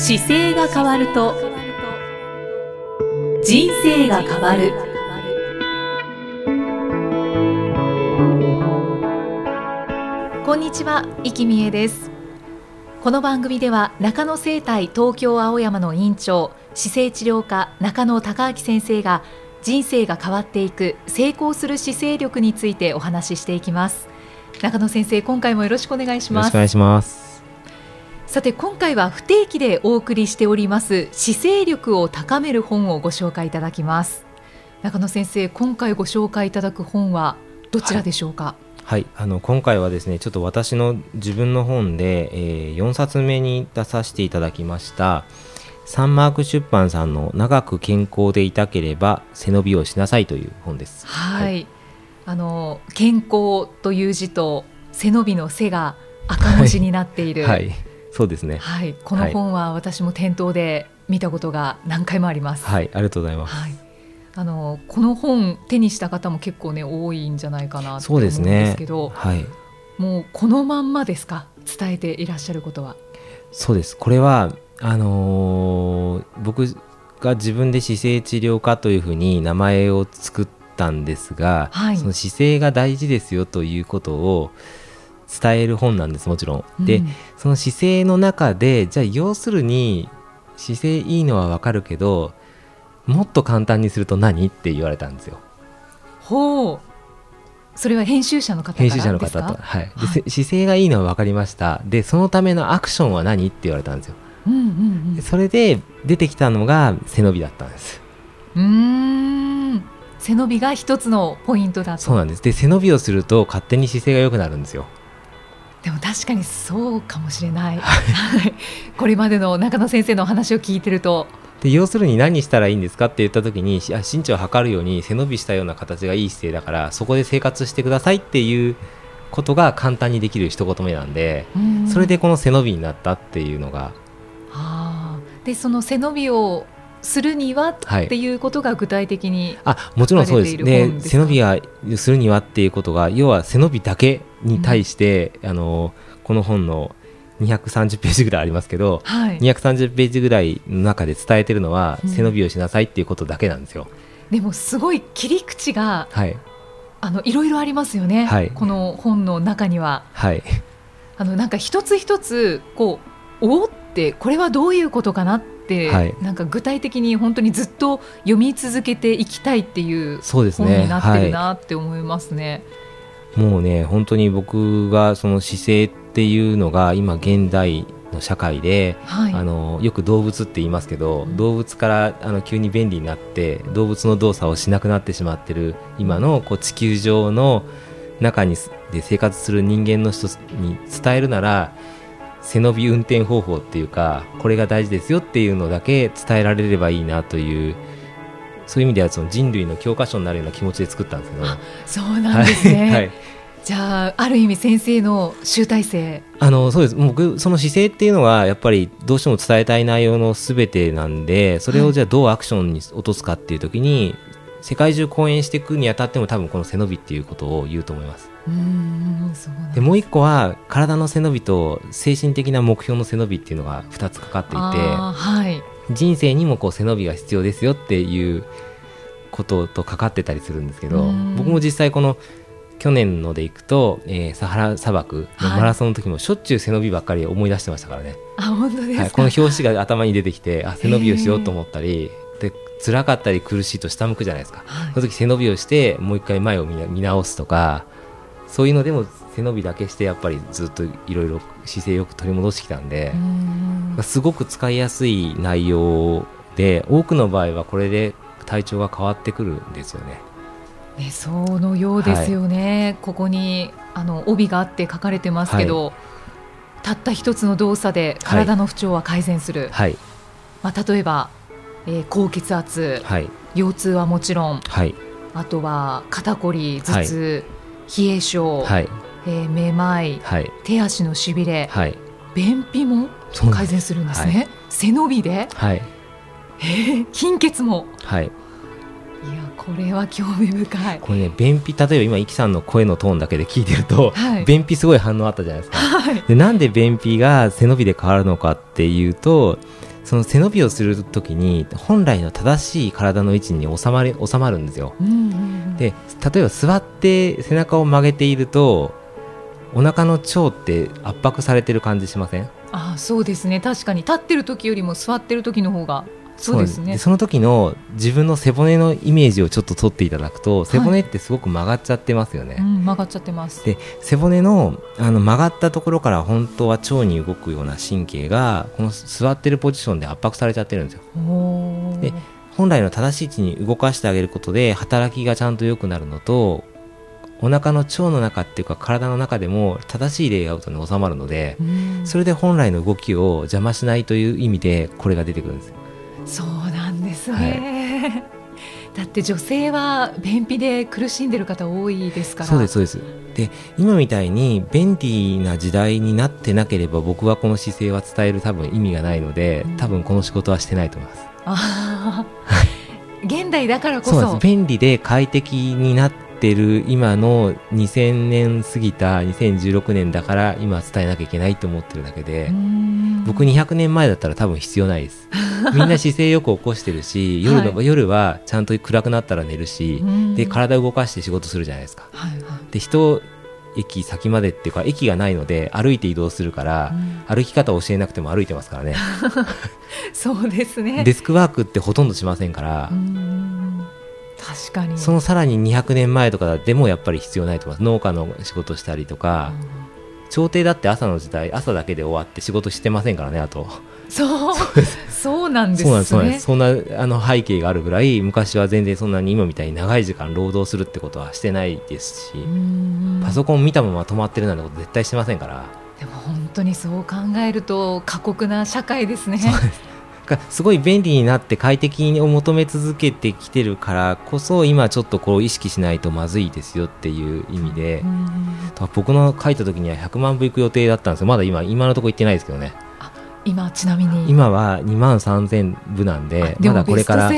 姿勢が変わると人生が変わる。こんにちは、生きみえです。この番組では中野生態東京青山の院長姿勢治療科中野孝明先生が人生が変わっていく成功する姿勢力についてお話ししていきます。中野先生今回もよろしくお願いします。よろしくお願いします。さて今回は不定期でお送りしております姿勢力を高める本をご紹介いただきます。中野先生今回ご紹介いただく本はどちらでしょうか、はい。はい、あの今回はですねちょっと私の自分の本で、えー、4冊目に出させていただきましたサンマーク出版さんの「長く健康でいたければ背伸びをしなさい」という本です。はい、はい、あの健康という字と背伸びの背が赤文字になっている、はい、はい、そうですね、はい、この本は私も店頭で見たことが何回もあります。はい、ありがとうございます。はい。あのこの本手にした方も結構ね多いんじゃないかなと思うんですけど、ね、はい、もうこのまんまですか？伝えていらっしゃることは。そうです。これはあのー、僕が自分で姿勢治療科というふうに名前を作ったんですが、はい、その姿勢が大事ですよということを伝える本なんですもちろん。で、うん、その姿勢の中でじゃあ要するに姿勢いいのはわかるけどもっと簡単にすると何って言われたんですよ。ほう。それは編集者の方編集者の方と、はい、はい、姿勢がいいのは分かりました。でそのためのアクションは何って言われたんですよ、うんうんうん、それで出てきたのが背伸びだったんです。うん。背伸びが一つのポイントだそうなんです。で背伸びをすると勝手に姿勢が良くなるんですよでも確かにそうかもしれない、これまでの中野先生のお話を聞いてると。で要するに何したらいいんですかって言った時に身長を測るように背伸びしたような形がいい姿勢だからそこで生活してくださいっていうことが簡単にできる一言目なんでそれでこの背伸びになったっていうのが。あでその背伸びをするにはっていうことが具体的に、はい、あもちろんそうです。で背伸びがするにはっていうことが要は背伸びだけに対して、うん、あのこの本の230ページぐらいありますけど、はい、230ページぐらいの中で伝えてるのは、背伸びをしなさいっていうことだけなんですよ。でもすごい切り口が、はい、あのいろいろありますよね、はい、この本の中には。はい、あのなんか一つ一つこうおってこれはどういうことかなって、はい、なんか具体的に本当にずっと読み続けていきたいっていう本になってるなって思いますね。もうね本当に僕がその姿勢っていうのが今現代の社会で、はい、あのよく動物って言いますけど、うん、動物からあの急に便利になって動物の動作をしなくなってしまってる今のこう地球上の中にで生活する人間の人に伝えるなら背伸び運転方法っていうかこれが大事ですよっていうのだけ伝えられればいいなというそういう意味ではその人類の教科書になるような気持ちで作ったんですけど。そうなんですね、はい、じゃあある意味先生の集大成。あのそうです。僕その姿勢っていうのはやっぱりどうしても伝えたい内容のすべてなんでそれをじゃあどうアクションに落とすかっていう時に、はい、世界中講演していくにあたっても多分この背伸びっていうことを言うと思います。うんでもう一個は体の背伸びと精神的な目標の背伸びっていうのが2つかかっていて、はい、人生にもこう背伸びが必要ですよっていうこととかかってたりするんですけど僕も実際この去年のでいくと、えー、サハラ砂漠のマラソンの時もしょっちゅう背伸びばっかり思い出してましたからね。あ本当ですはい、この表紙が頭に出てきてあ背伸びをしようと思ったりで辛かったり苦しいと下向くじゃないですか、はい、その時背伸びをしてもう一回前を見直すとかそういうのでも背伸びだけしてやっぱりずっといろいろ姿勢よく取り戻してきたんですごく使いやすい内容で多くの場合はこれで体調が変わってくるんですよね。ね、そのようですよね、はい、ここにあの帯があって書かれてますけど、はい、たった一つの動作で体の不調は改善する、はい、まあ、例えば、えー、高血圧、腰痛はもちろん、あとは肩こり頭痛、冷え性、えー、めまい、手足のしびれ、便秘も改善するんですね。背伸びで、はい。えー、貧血も。はい。いやこれは興味深い。これね便秘例えば今イキさんの声のトーンだけで聞いてると、はい、便秘すごい反応あったじゃないですか、はい、でなんで便秘が背伸びで変わるのかっていうとその背伸びをするときに本来の正しい体の位置に収まり収まるんですよ、で例えば座って背中を曲げているとお腹の腸って圧迫されてる感じしません？あそうですね。確かに。立ってる時よりも座ってる時の方がそうですね。その時の自分の背骨のイメージをちょっと取っていただくと背骨ってすごく曲がっちゃってますよね、はいうん、曲がっちゃってます。で背骨のあの曲がったところから本当は腸に動くような神経がこの座ってるポジションで圧迫されちゃってるんですよ。で本来の正しい位置に動かしてあげることで働きがちゃんと良くなるのとお腹の腸の中っていうか体の中でも正しいレイアウトに収まるのでそれで本来の動きを邪魔しないという意味でこれが出てくるんですそうなんですね、はい、だって女性は便秘で苦しんでる方多いですから。そうですそうです。で今みたいに便利な時代になってなければ僕はこの姿勢は伝える多分意味がないので、多分この仕事はしてないと思います。あ現代だからこそ。便利で快適になってってる今の2000年過ぎた2016年だから今伝えなきゃいけないと思ってるだけで僕200年前だったら多分必要ないです みんな姿勢よく起こしてるし夜の、はい、夜はちゃんと暗くなったら寝るしで体動かして仕事するじゃないですか、はいはい、で人駅先までっていうか駅がないので歩いて移動するから、うん、歩き方を教えなくても歩いてますからね。そうですね。デスクワークってほとんどしませんから確かに。そのさらに200年前とかでもやっぱり必要ないと思います。農家の仕事したりとか、うん、朝廷だって朝の時代朝だけで終わって仕事してませんからねあと。そう。そうなんですね。そうなんですそんなあの背景があるぐらい昔は全然そんなに今みたいに長い時間労働するってことはしてないですしパソコン見たまま止まってるなんてこと絶対してませんから。でも本当にそう考えると過酷な社会ですねがすごい便利になって快適を求め続けてきてるからこそ今ちょっとこう意識しないとまずいですよっていう意味で、僕の書いた時には100万部いく予定だったんですよ。まだ今今のところ行ってないですけどね。今ちなみに。今は2万3000部なんでまだこれから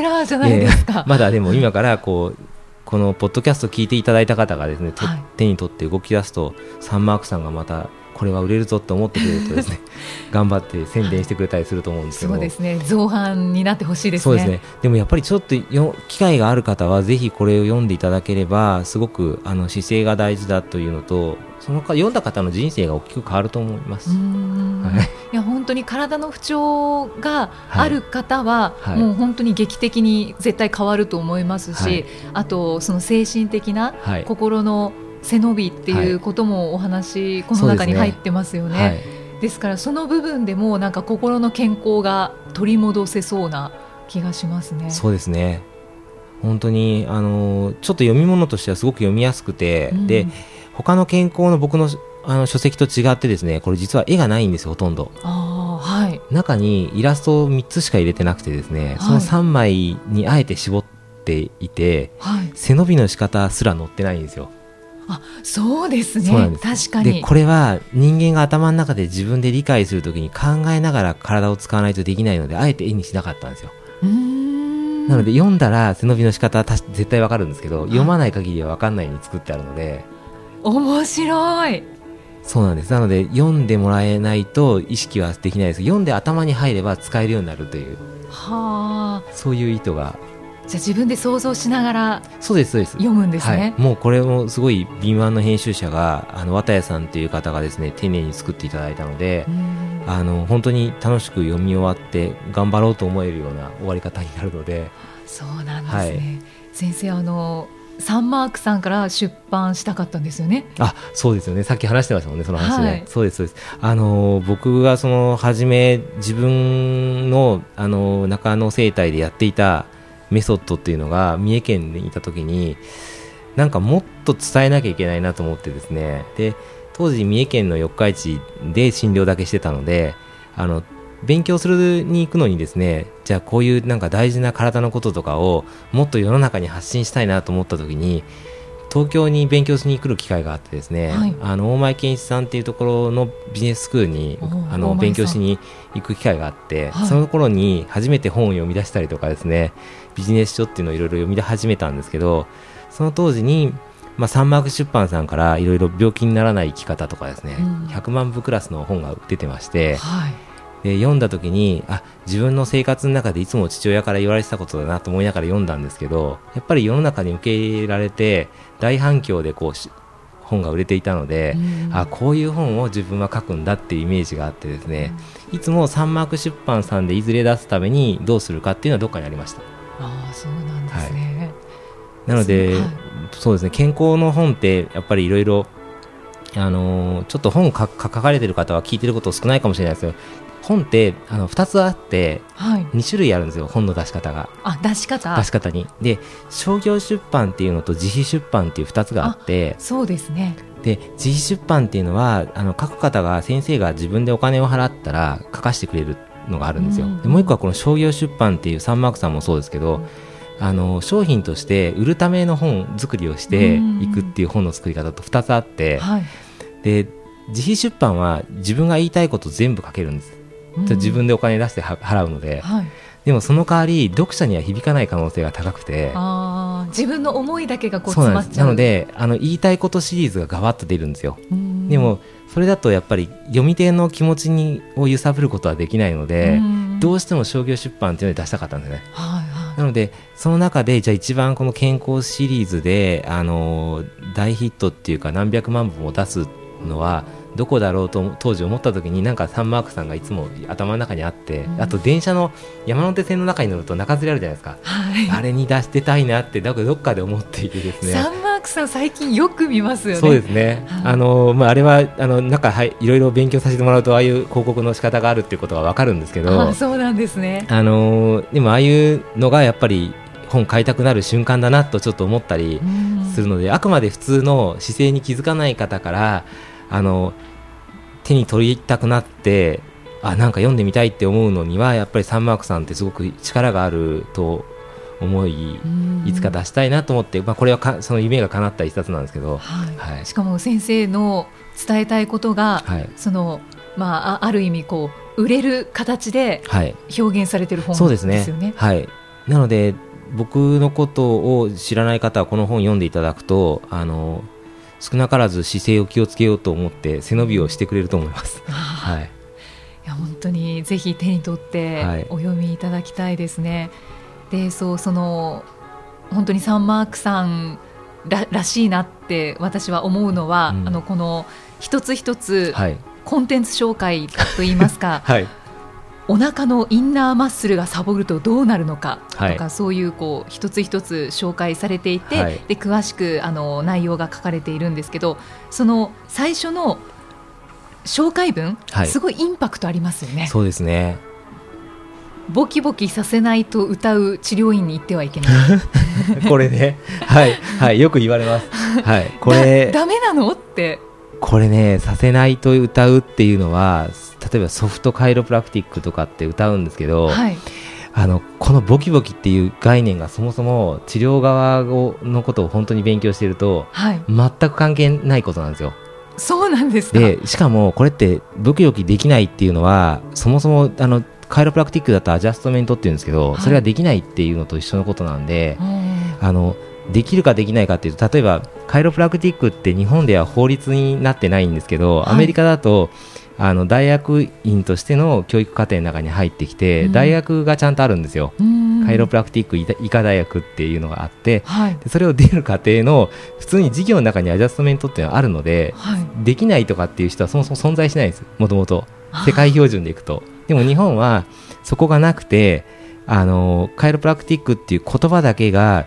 まだでも今からこうこのポッドキャスト聞いていただいた方がですね、はい、手に取って動き出すとサンマークさんがまたこれは売れるぞって思ってくれるとですね。頑張って宣伝してくれたりすると思うんですけど。そうですね。造反になってほしいですね。そうですね。でもやっぱりちょっとよ機会がある方はぜひこれを読んでいただければすごくあの姿勢が大事だというのとその読んだ方の人生が大きく変わると思います。はい、いや本当に体の不調がある方は、はい、もう本当に劇的に絶対変わると思いますし、はい、あとその精神的な心の背伸びっていうこともお話、この中に入ってますよね。はい、ですからその部分でもなんか心の健康が取り戻せそうな気がしますね。そうですね。本当にあのちょっと読み物としてはすごく読みやすくて、うん、で他の健康の僕のあの書籍と違ってですねこれ実は絵がないんですよほとんど。はい、中にイラストを3つしか入れてなくてですね、はい、その3枚にあえて絞っていて、はい、背伸びの仕方すら載ってないんですよあそうですね。確かに。でこれは人間が頭の中で自分で理解するときに考えながら体を使わないとできないのであえて絵にしなかったんですよ。なので読んだら背伸びの仕方は絶対わかるんですけど、読まない限りはわかんないように作ってあるので。面白い。そうなんです。なので読んでもらえないと意識はできないです。読んで頭に入れば使えるようになるという。はあ。そういう意図がじゃあ自分で想像しながらそうですそうです読むんですね、はい、もうこれもすごい敏腕の編集者があの綿谷さんという方がですね丁寧に作っていただいたのであの本当に楽しく読み終わって頑張ろうと思えるような終わり方になるのでそうなんですね、はい、先生あのサンマークさんから出版したかったんですよね。あ、そうですよね。さっき話してましたもんね、その話ね。はい、そうです、そうです。あの僕がその初め自分のあの中野生態でやっていたメソッドっていうのが三重県にいた時になんかもっと伝えなきゃいけないなと思ってですね。で当時三重県の四日市で診療だけしてたのであの勉強するに行くのにですねじゃあこういうなんか大事な体のこととかをもっと世の中に発信したいなと思った時に東京に勉強しに来る機会があってですね、はい、あの大前健一さんっていうところのビジネススクールにあの勉強しに行く機会があって、はい、その頃に初めて本を読み出したりとかですねビジネス書っていうのをいろいろ読み始めたんですけどその当時にまあ、サンマーク出版さんからいろいろ病気にならない生き方とかですね、うん、100万部クラスの本が出てまして、はい、で読んだ時にあ自分の生活の中でいつも父親から言われてたことだなと思いながら読んだんですけどやっぱり世の中に受け入れられて大反響でこう本が売れていたので、うん、あこういう本を自分は書くんだっていうイメージがあってですね、うん、いつもサンマーク出版さんでいずれ出すためにどうするかっていうのはどっかにありました。あそうなんですね、はい、なので、はい、そうですね健康の本ってやっぱりいろいろあのー、ちょっと本書かれてる方は聞いてること少ないかもしれないですけど本ってあの2つあって、はい、2種類あるんですよ本の出し方が。あ出し方？出し方に。で商業出版っていうのと自費出版っていう2つがあってそうですね。で自費出版っていうのはあの書く方が先生が自分でお金を払ったら書かせてくれるのがあるんですよ、でもう一個はこの商業出版っていうサンマークさんもそうですけど、あの商品として売るための本作りをしていくっていう本の作り方と2つあって、はい、で自費出版は自分が言いたいこと全部書けるんです自分でお金出して払うので、はい、でもその代わり読者には響かない可能性が高くて。自分の思いだけがこう詰まっちゃう。なのであの言いたいことシリーズがガバッと出るんですよ。でもそれだとやっぱり読み手の気持ちにを揺さぶることはできないのでどうしても商業出版っていうので出したかったんですね、はいはい、なのでその中でじゃあ一番この健康シリーズであの大ヒットっていうか何百万部も出すのはどこだろうと当時思った時になんかサンマークさんがいつも頭の中にあって、うん、あと電車の山手線の中に乗ると中吊りあるじゃないですか、はい、あれに出してたいなってだどっかで思っていてですね。サンマークさん最近よく見ますよね。そうですね、はい、あのまあ、あれはあの中、はい、いろいろ勉強させてもらうとああいう広告の仕方があるっていうことが分かるんですけどそうなんですね。あのでもああいうのがやっぱり本買いたくなる瞬間だなとちょっと思ったりするので、あくまで普通の姿勢に気づかない方からあの手に取りたくなってあなんか読んでみたいって思うのにはやっぱりサンマークさんってすごく力があると思いいつか出したいなと思って、まあ、これはかその夢が叶った一冊なんですけど、はい。はい、しかも先生の伝えたいことが、はい、そのまあ、ある意味こう売れる形で表現されてる本ですよね。はい、そうですね。はい、なので僕のことを知らない方はこの本読んでいただくとあの少なからず姿勢を気をつけようと思って背伸びをしてくれると思います。はい、いや本当にぜひ手に取ってお読みいただきたいですね。はい、でそうその本当にサンマークさんららしいなって私は思うのは、うん、あのこの一つ一つ、はい、コンテンツ紹介といいますか、はい、お腹のインナーマッスルがサボるとどうなるのかとか、はい、そういうこう一つ一つ紹介されていて、はい、で詳しくあの内容が書かれているんですけどその最初の紹介文、はい、すごいインパクトありますよね。そうですね。ボキボキさせないと歌う治療院に行ってはいけない。これね。はい。はい。よく言われます。はい。これだめなの？って。これねさせないと歌うっていうのは例えばソフトカイロプラクティックとかって歌うんですけど、はい、あのこのボキボキっていう概念がそもそも治療側のことを本当に勉強していると、はい、全く関係ないことなんですよ。そうなんですでしかもこれってボキボキできないっていうのはそもそもあのカイロプラクティックだとアジャストメントっていうんですけど、はい、それができないっていうのと一緒のことなんで、あのできるかできないかっていうと例えばカイロプラクティックって日本では法律になってないんですけど、アメリカだとあの大学院としての教育課程の中に入ってきて、うん、大学がちゃんとあるんですよ、カイロプラクティック医科大学っていうのがあって、はい、それを出る過程の普通に授業の中にアジャストメントっていうのがあるので、はい、できないとかっていう人はそもそも存在しないですもともと世界標準でいくと。でも日本はそこがなくてあのカイロプラクティックっていう言葉だけが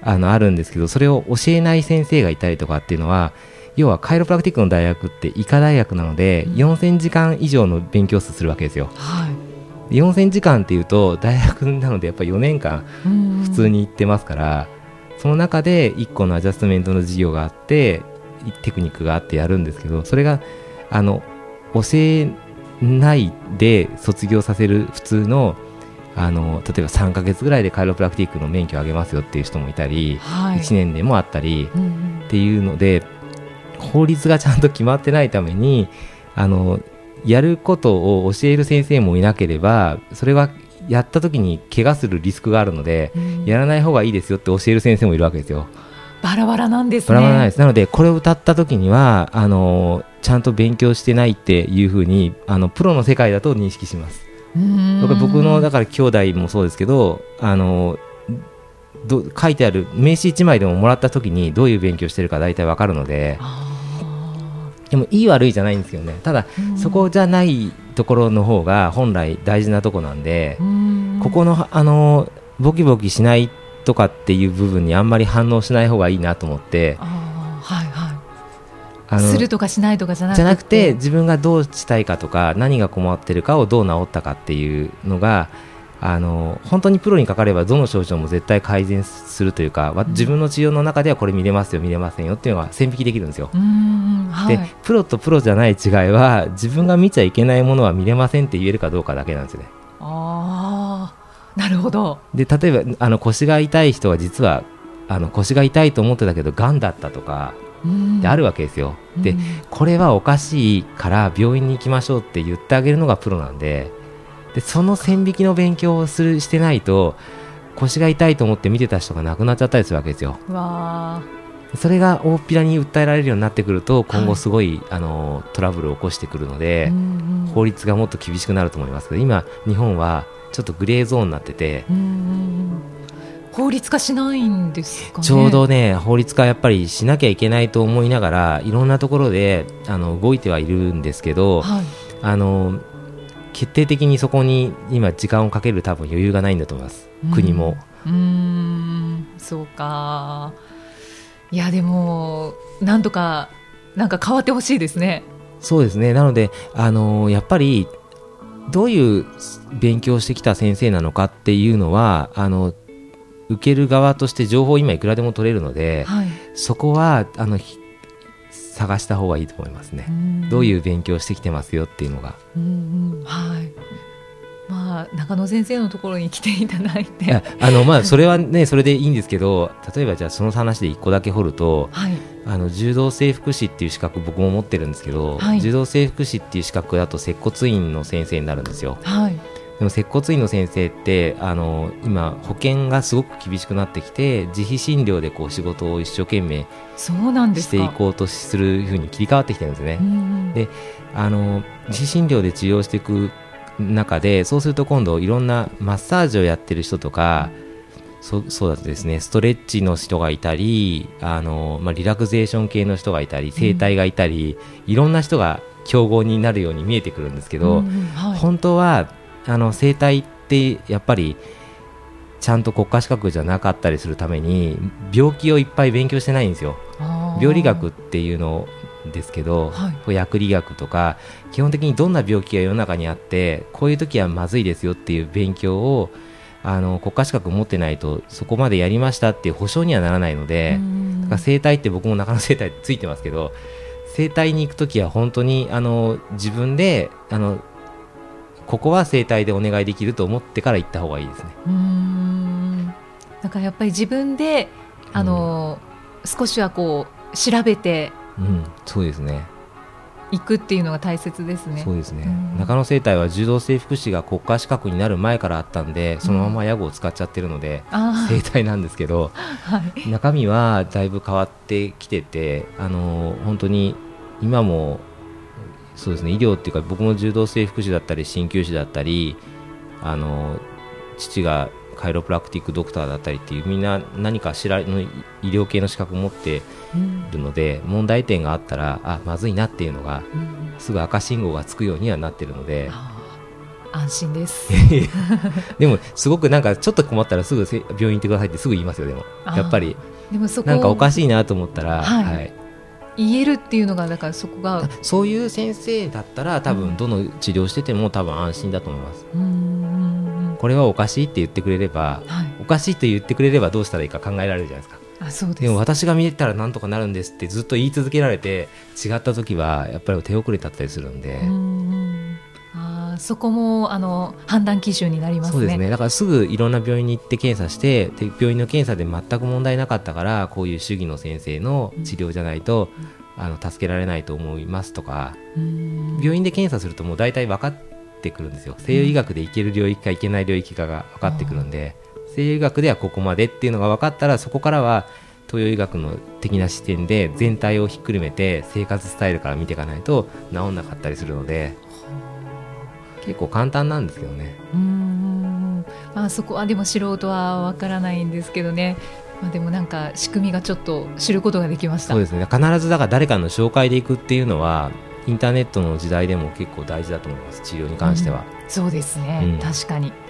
あのあるんですけどそれを教えない先生がいたりとかっていうのは要はカイロプラクティックの大学って医科大学なので、4000時間以上の勉強数するわけですよ。はい、4000時間っていうと大学なのでやっぱり4年間普通に行ってますから、その中で1個のアジャストメントの授業があってテクニックがあってやるんですけどそれがあの教えないで卒業させる普通のあの例えば3か月ぐらいでカイロプラクティックの免許をあげますよっていう人もいたり、はい、1年でもあったり、っていうので法律がちゃんと決まってないためにあのやることを教える先生もいなければそれはやった時に怪我するリスクがあるので、うん、やらない方がいいですよって教える先生もいるわけですよ。バラバラなんですね。バラバラなんです。なのでこれを歌った時にはあのちゃんと勉強してないっていうふうにあのプロの世界だと認識します。僕のだから兄弟もそうですけどあのど書いてある名刺1枚でももらった時にどういう勉強してるか大体わかるので。でもいい悪いじゃないんですけどね。ただそこじゃないところの方が本来大事なとこなんでここのあのボキボキしないとかっていう部分にあんまり反応しない方がいいなと思って。はいはい。あのするとかしないとかじゃなくて。じゃなくて自分がどうしたいかとか何が困ってるかをどう治ったかっていうのがあの本当にプロにかかればどの症状も絶対改善するというか、うん、自分の治療の中ではこれ見れますよ見れませんよっていうのが線引きできるんですよ。はい、でプロとプロじゃない違いは自分が見ちゃいけないものは見れませんって言えるかどうかだけなんですね。あなるほど。で例えばあの腰が痛い人は実はあの腰が痛いと思ってたけどがんだったとかであるわけですよ。でこれはおかしいから病院に行きましょうって言ってあげるのがプロなんででその線引きの勉強をするしてないと腰が痛いと思って見てた人が亡くなっちゃったりするわけですよ。それが大っぴらに訴えられるようになってくると今後すごい、はい、あのトラブルを起こしてくるので、うんうん、法律がもっと厳しくなると思いますけど今日本はちょっとグレーゾーンになってて、うんうん。法律化しないんですか、ね、ちょうどね法律化やっぱりしなきゃいけないと思いながらいろんなところであの動いてはいるんですけど、はい、あの決定的にそこに今時間をかける多分余裕がないんだと思います、国も。うんそうか。いやでもなんとかなんか変わってほしいですね。そうですね。なのであのやっぱりどういう勉強してきた先生なのかっていうのはあの受ける側として情報今いくらでも取れるので、はい、そこはあの探した方がいいと思いますね。どういう勉強してきてますよっていうのが。うんはい。まあ中野先生のところに来ていただいて、あのまあそれはねそれでいいんですけど、例えばじゃあその話で一個だけ掘ると、はい、あの柔道整復師っていう資格僕も持ってるんですけど、はい、柔道整復師っていう資格だと接骨院の先生になるんですよ。はい。でも接骨院の先生ってあの今保険がすごく厳しくなってきて自費診療でこう仕事を一生懸命していこうとするふうに切り替わってきてるんですね。であの自費診療で治療していく中でそうすると今度いろんなマッサージをやってる人とか、そそうだとですね。ストレッチの人がいたりあの、まあ、リラクゼーション系の人がいたり整体がいたり、うん、いろんな人が競合になるように見えてくるんですけど、うん。はい、本当はあの生態ってやっぱりちゃんと国家資格じゃなかったりするために病気をいっぱい勉強してないんですよ。病理学っていうのですけど、はい、薬理学とか基本的にどんな病気が世の中にあってこういう時はまずいですよっていう勉強をあの国家資格持ってないとそこまでやりましたっていう保証にはならないのでだから生態って僕も中野生態ついてますけど生態に行く時は本当にあの自分であのここは整体でお願いできると思ってから行った方がいいですね。うん。なんかやっぱり自分であの、うん、少しはこう調べて、うん、そうですね。行くっていうのが大切ですね。そうですね。中野整体は柔道整復師が国家資格になる前からあったんで、そのまま屋号を使っちゃってるので、うん、整体なんですけど、はい、中身はだいぶ変わってきてて、あの本当に今もそうですね。医療っていうか僕も柔道整復師だったり鍼灸師だったりあの父がカイロプラクティックドクターだったりっていうみんな何かしらの医療系の資格を持ってるので、うん、問題点があったらあまずいなっていうのが、うん、すぐ赤信号がつくようにはなってるので。安心です。でもすごくなんかちょっと困ったらすぐ病院行ってくださいってすぐ言いますよでも。やっぱり。でもそこなんかおかしいなと思ったら、はい、はい言えるっていうのがだからそこがそういう先生だったら多分どの治療してても多分安心だと思います。これはおかしいって言ってくれれば、はい、おかしいと言ってくれればどうしたらいいか考えられるじゃないですか。あそうですでも私が見えたらなんとかなるんですってずっと言い続けられて違った時はやっぱり手遅れだったりするんで。そこもあの判断基準になります、ね、そうですね。だからすぐいろんな病院に行って検査して病院の検査で全く問題なかったからこういう主義の先生の治療じゃないと、うん、あの助けられないと思いますとか病院で検査するともう大体分かってくるんですよ。西洋医学でいける領域かいけない領域かが分かってくるんで、西洋医学ではここまでっていうのが分かったらそこからは東洋医学の的な視点で全体をひっくるめて生活スタイルから見ていかないと治んなかったりするので結構簡単なんですけどね。うんまあ、そこはでも素人はわからないんですけどね。まあ、でもなんか仕組みがちょっと知ることができました。そうですね。必ずだから誰かの紹介でいくっていうのはインターネットの時代でも結構大事だと思います。治療に関しては、うん、そうですね、うん、確かに。とい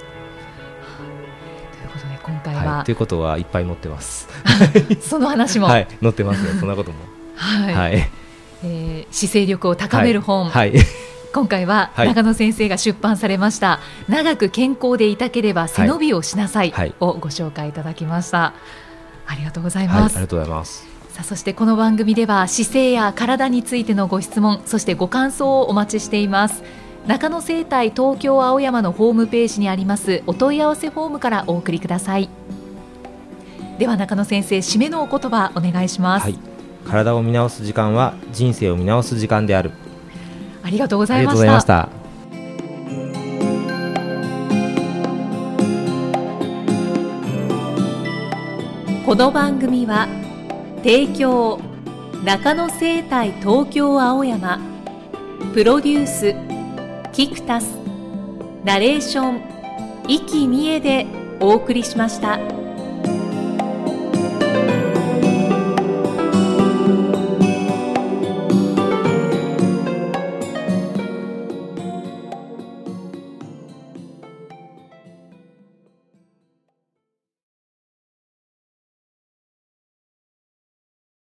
うことで今回は、はい、ということはいっぱい載ってます。その話も。はい。載ってますよ。そんなことも。はい、はい、えー、姿勢力を高める本、はい、はい今回は長野先生が出版されました、はい、長く健康でいたければ背伸びをしなさいをご紹介いただきました、ありがとうございます、ありがとうございます。さあそしてこの番組では姿勢や体についてのご質問そしてご感想をお待ちしています。中野生態東京青山のホームページにありますお問い合わせフォームからお送りください。では中野先生締めのお言葉お願いします、はい、体を見直す時間は人生を見直す時間であるありがとうございましたこの番組は提供中野生態東京青山プロデュースキクタスナレーション生きみえでお送りしました。